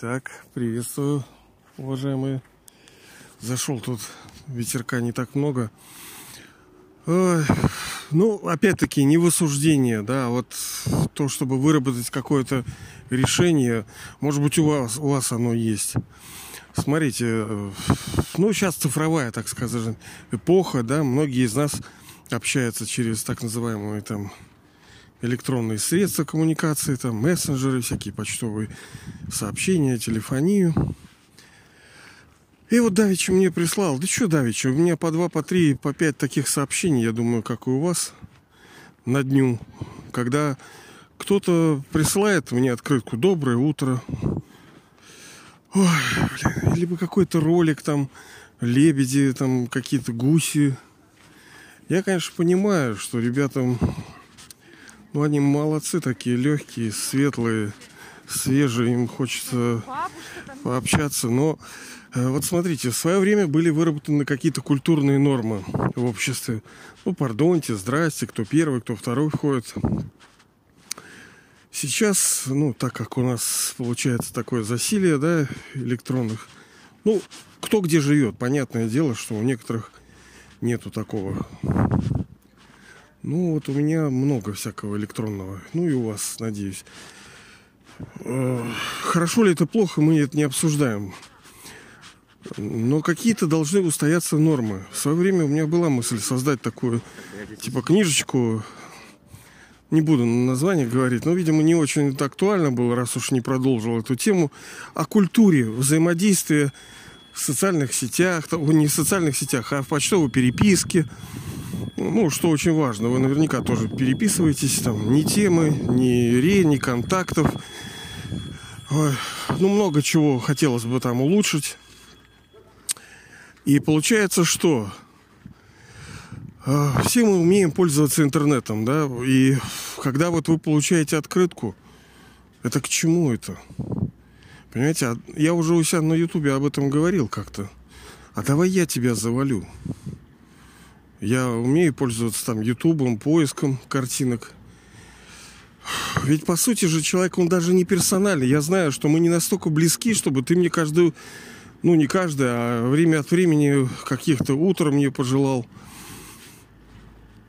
Так, приветствую, уважаемые. Зашел тут, ветерка не так много. Ой, ну, опять-таки, не в осуждение, да, а вот то, чтобы выработать какое-то решение, может быть, у вас, у вас оно есть. Смотрите, ну, сейчас цифровая, так сказать, эпоха, да, многие из нас общаются через так называемые там электронные средства коммуникации, там мессенджеры, всякие почтовые сообщения, телефонию. И вот Давич мне прислал. Да что Давич, у меня по два, по три, по пять таких сообщений, я думаю, как и у вас на дню. Когда кто-то присылает мне открытку «Доброе утро». Ой, блин, либо какой-то ролик там, лебеди, там какие-то гуси. Я, конечно, понимаю, что ребятам, ну, они молодцы такие, легкие, светлые, свежие, им хочется пообщаться, но Э, вот смотрите, в свое время были выработаны какие-то культурные нормы в обществе. Ну, пардоньте, здрасте, кто первый, кто второй входит. Сейчас, ну, так как у нас получается такое засилие, да, электронных, ну, кто где живет, понятное дело, что у некоторых нету такого. Ну, вот у меня много всякого электронного. Ну и у вас, надеюсь. Э, хорошо ли это плохо, мы это не обсуждаем. Но какие-то должны устояться нормы. В свое время у меня была мысль создать такую, типа, книжечку. Не буду название говорить, но, видимо, не очень это актуально было, раз уж не продолжил эту тему. О культуре взаимодействия в социальных сетях, не в социальных сетях, а в почтовой переписке. Ну, что очень важно, вы наверняка тоже переписываетесь, там, ни темы, ни ре, ни контактов. Ой, ну, много чего хотелось бы там улучшить. И получается, что а, все мы умеем пользоваться интернетом, да, и когда вот вы получаете открытку, это к чему это? Понимаете, а я уже у себя на ютубе об этом говорил как-то. А давай я тебя завалю. Я умею пользоваться там ютубом, поиском картинок. Ведь по сути же человек, он даже не персональный. Я знаю, что мы не настолько близки, чтобы ты мне каждую ну не каждый, а время от времени каких-то утром мне пожелал.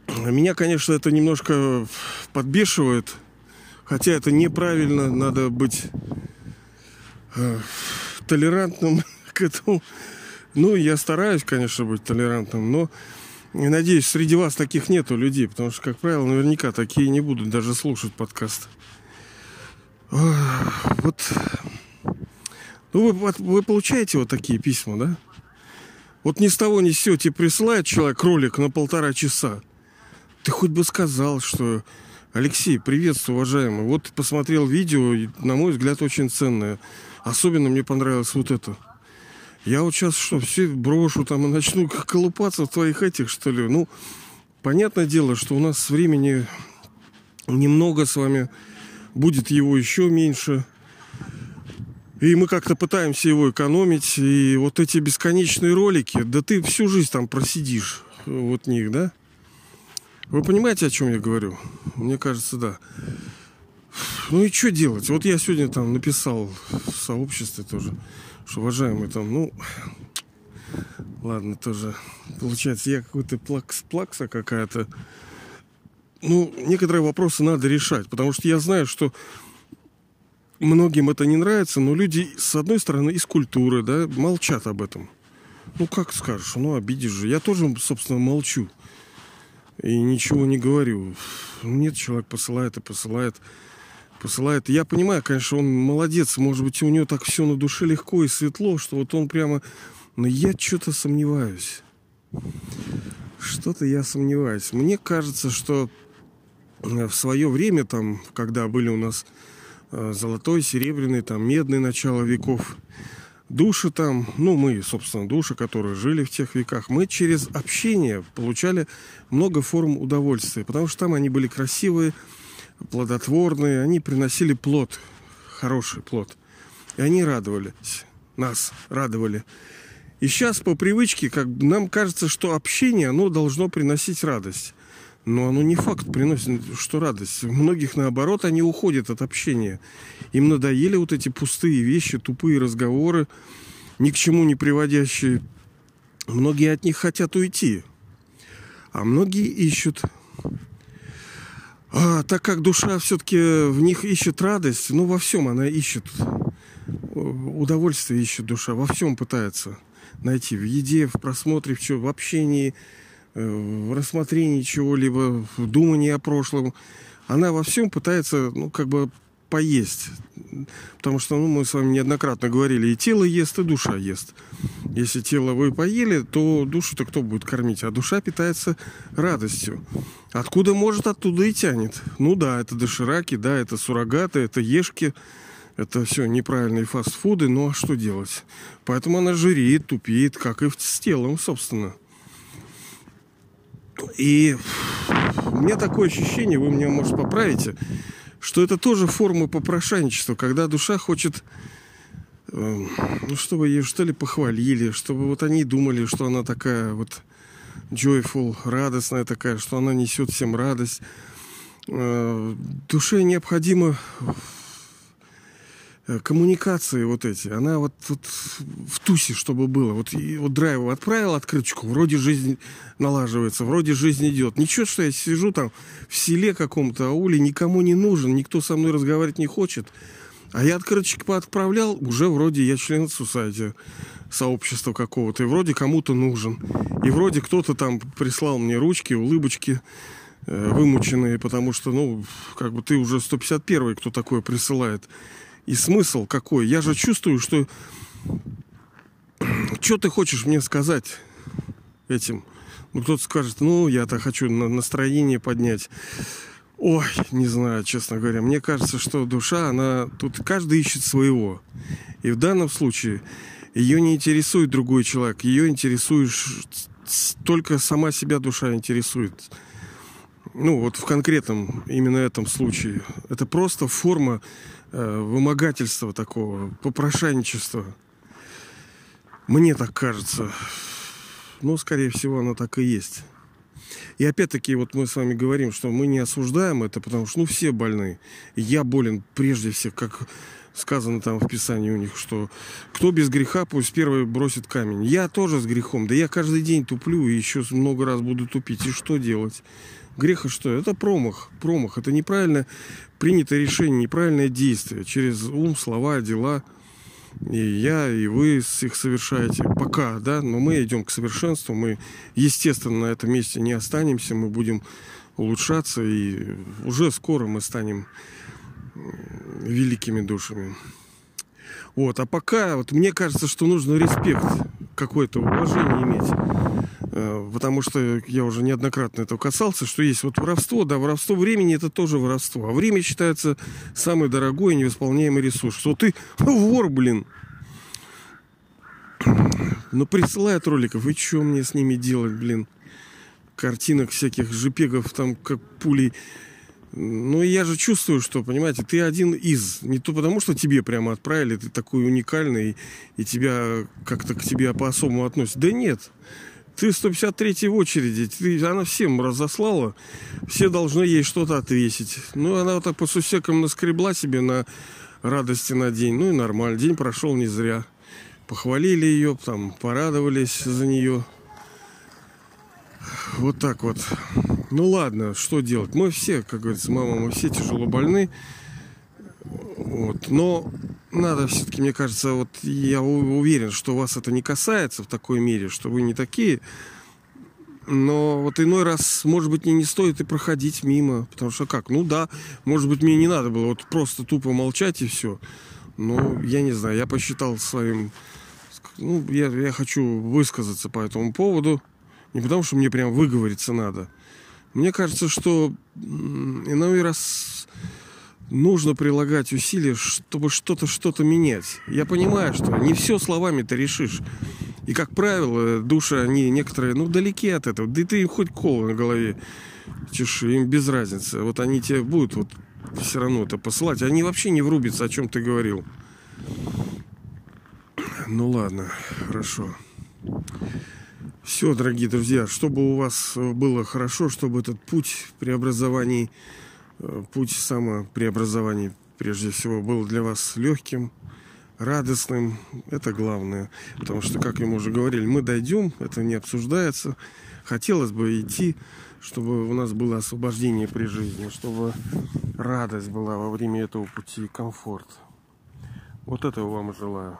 Меня, конечно, это немножко подбешивает, хотя это неправильно, надо быть э, толерантным к этому. Ну, я стараюсь, конечно, быть толерантным, но надеюсь, среди вас таких нету людей, потому что, как правило, наверняка такие не будут даже слушать подкаст. Вот ну, вы, вы получаете вот такие письма, да? Вот ни с того ни с сего тебе присылает человек ролик на полтора часа. Ты хоть бы сказал, что Алексей, приветствую, уважаемый. Вот посмотрел видео, и, на мой взгляд, очень ценное. Особенно мне понравилось вот это. Я вот сейчас что, все брошу там и начну колупаться в твоих этих, что ли. Ну, понятное дело, что у нас времени немного с вами. Будет его еще меньше. И мы как-то пытаемся его экономить. И вот эти бесконечные ролики, да ты всю жизнь там просидишь вот них, да? Вы понимаете, о чем я говорю? Мне кажется, да. Ну и что делать? Вот я сегодня там написал в сообществе тоже, что уважаемый там, ну, ладно, тоже, получается, я какой-то плакс, плакса какая-то. Ну, некоторые вопросы надо решать, потому что я знаю, что многим это не нравится, но люди, с одной стороны, из культуры, да, молчат об этом. Ну, как скажешь, ну, обидишь же. Я тоже, собственно, молчу. И ничего не говорю. Нет, человек посылает и посылает. Посылает. Я понимаю, конечно, он молодец. Может быть, у него так все на душе легко и светло, что вот он прямо... Но я что-то сомневаюсь. Что-то я сомневаюсь. Мне кажется, что в свое время, там, когда были у нас Э, золотой, серебряный, там, медный начало веков. Души там, ну, мы, собственно, души, которые жили в тех веках, мы через общение получали много форм удовольствия, потому что там они были красивые, плодотворные, они приносили плод, хороший плод. И они радовались, нас радовали. И сейчас по привычке, как нам кажется, что общение, оно должно приносить радость. но оно не факт приносит, что радость. У многих, наоборот, они уходят от общения. Им надоели вот эти пустые вещи, тупые разговоры, ни к чему не приводящие. Многие от них хотят уйти. А многие ищут. А, так как душа все-таки в них ищет радость, ну во всем она ищет удовольствие ищет душа, во всем пытается найти. В еде, в просмотре, в, в общении, э, в рассмотрении чего-либо, в думании о прошлом. Она во всем пытается, ну, как бы поесть. Потому что, ну, мы с вами неоднократно говорили, и тело ест, и душа ест. Если тело вы поели, то душу-то кто будет кормить? А душа питается радостью. Откуда может, оттуда и тянет. Ну да, это дошираки, да, это суррогаты, это ешки, это все неправильные фастфуды, ну а что делать? Поэтому она жиреет, тупеет, как и с телом, собственно. И у меня такое ощущение, вы меня, может, поправите, что это тоже форма попрошайничества, когда душа хочет, ну, чтобы ее что ли похвалили, чтобы вот они думали, что она такая вот joyful, радостная такая, что она несет всем радость. Э, душе необходимо Э, коммуникации вот эти, она вот, вот в тусе, чтобы было. Вот, и, вот драйв отправил открыточку, вроде жизнь налаживается, вроде жизнь идет. Ничего, что я сижу там в селе каком-то, ауле, никому не нужен, никто со мной разговаривать не хочет. А я открыточки поотправлял, уже вроде я член сусайти, сообщества какого-то, и вроде кому-то нужен. И вроде кто-то там прислал мне ручки, улыбочки э, вымученные, потому что, ну, как бы ты уже 151-й, кто такое присылает. И смысл какой? Я же чувствую, что... Что ты хочешь мне сказать этим? Ну, кто-то скажет, ну, я-то хочу настроение поднять. Ой, не знаю, честно говоря. Мне кажется, что душа, она... Тут каждый ищет своего. И в данном случае ее не интересует другой человек. Ее интересует только сама себя душа интересует. Ну, вот в конкретном именно этом случае. Это просто форма Э, вымогательства такого, попрошайничества. Мне так кажется. Ну, скорее всего, оно так и есть. И опять-таки, вот мы с вами говорим, что мы не осуждаем это, потому что, ну, все больны. Я болен прежде всех, как сказано там в Писании у них, что кто без греха, пусть первый бросит камень. Я тоже с грехом. Да я каждый день туплю и еще много раз буду тупить. И что делать? Греха что? Это промах. Промах. Это неправильно принятое решение, неправильное действие через ум, слова, дела. И я, и вы их совершаете. Пока, да, но мы идем к совершенству. Мы, естественно, на этом месте не останемся. Мы будем улучшаться. И уже скоро мы станем великими душами. Вот, а пока, вот мне кажется, что нужно респект какое-то уважение иметь Э, потому что я уже неоднократно этого касался, что есть вот воровство, да, воровство времени это тоже воровство. А время считается самый дорогой и невосполняемый ресурс. Что ты вор, блин. Ну, присылают роликов, и что мне с ними делать, блин? Картинок всяких жпегов там, как пулей. Ну, я же чувствую, что, понимаете, ты один из. Не то потому, что тебе прямо отправили, ты такой уникальный, и тебя как-то к тебе по-особому относятся. Да нет. Ты 153 в очереди, ты, она всем разослала, все должны ей что-то отвесить. Ну, она вот так по сусекам наскребла себе на радости на день. Ну и нормально, день прошел не зря. Похвалили ее, там, порадовались за нее. Вот так вот. Ну ладно, что делать? Мы все, как говорится, мама, мы все тяжело больны. Вот. Но надо все-таки, мне кажется, вот я уверен, что вас это не касается в такой мере, что вы не такие. Но вот иной раз, может быть, мне не стоит и проходить мимо. Потому что как? Ну да, может быть, мне не надо было вот просто тупо молчать и все. Но я не знаю, я посчитал своим... Ну, я, я хочу высказаться по этому поводу. Не потому, что мне прям выговориться надо. Мне кажется, что иной раз нужно прилагать усилия, чтобы что-то, что-то менять. Я понимаю, что не все словами ты решишь. И, как правило, души, они некоторые, ну, далеки от этого. Да и ты им хоть кол на голове чеши, им без разницы. Вот они тебе будут вот все равно это посылать. Они вообще не врубятся, о чем ты говорил. Ну ладно, хорошо. Все, дорогие друзья, чтобы у вас было хорошо, чтобы этот путь преобразований, э, путь самопреобразований, прежде всего, был для вас легким, радостным. Это главное. Потому что, как ему уже говорили, мы дойдем, это не обсуждается. Хотелось бы идти, чтобы у нас было освобождение при жизни, чтобы радость была во время этого пути, комфорт. Вот этого вам желаю.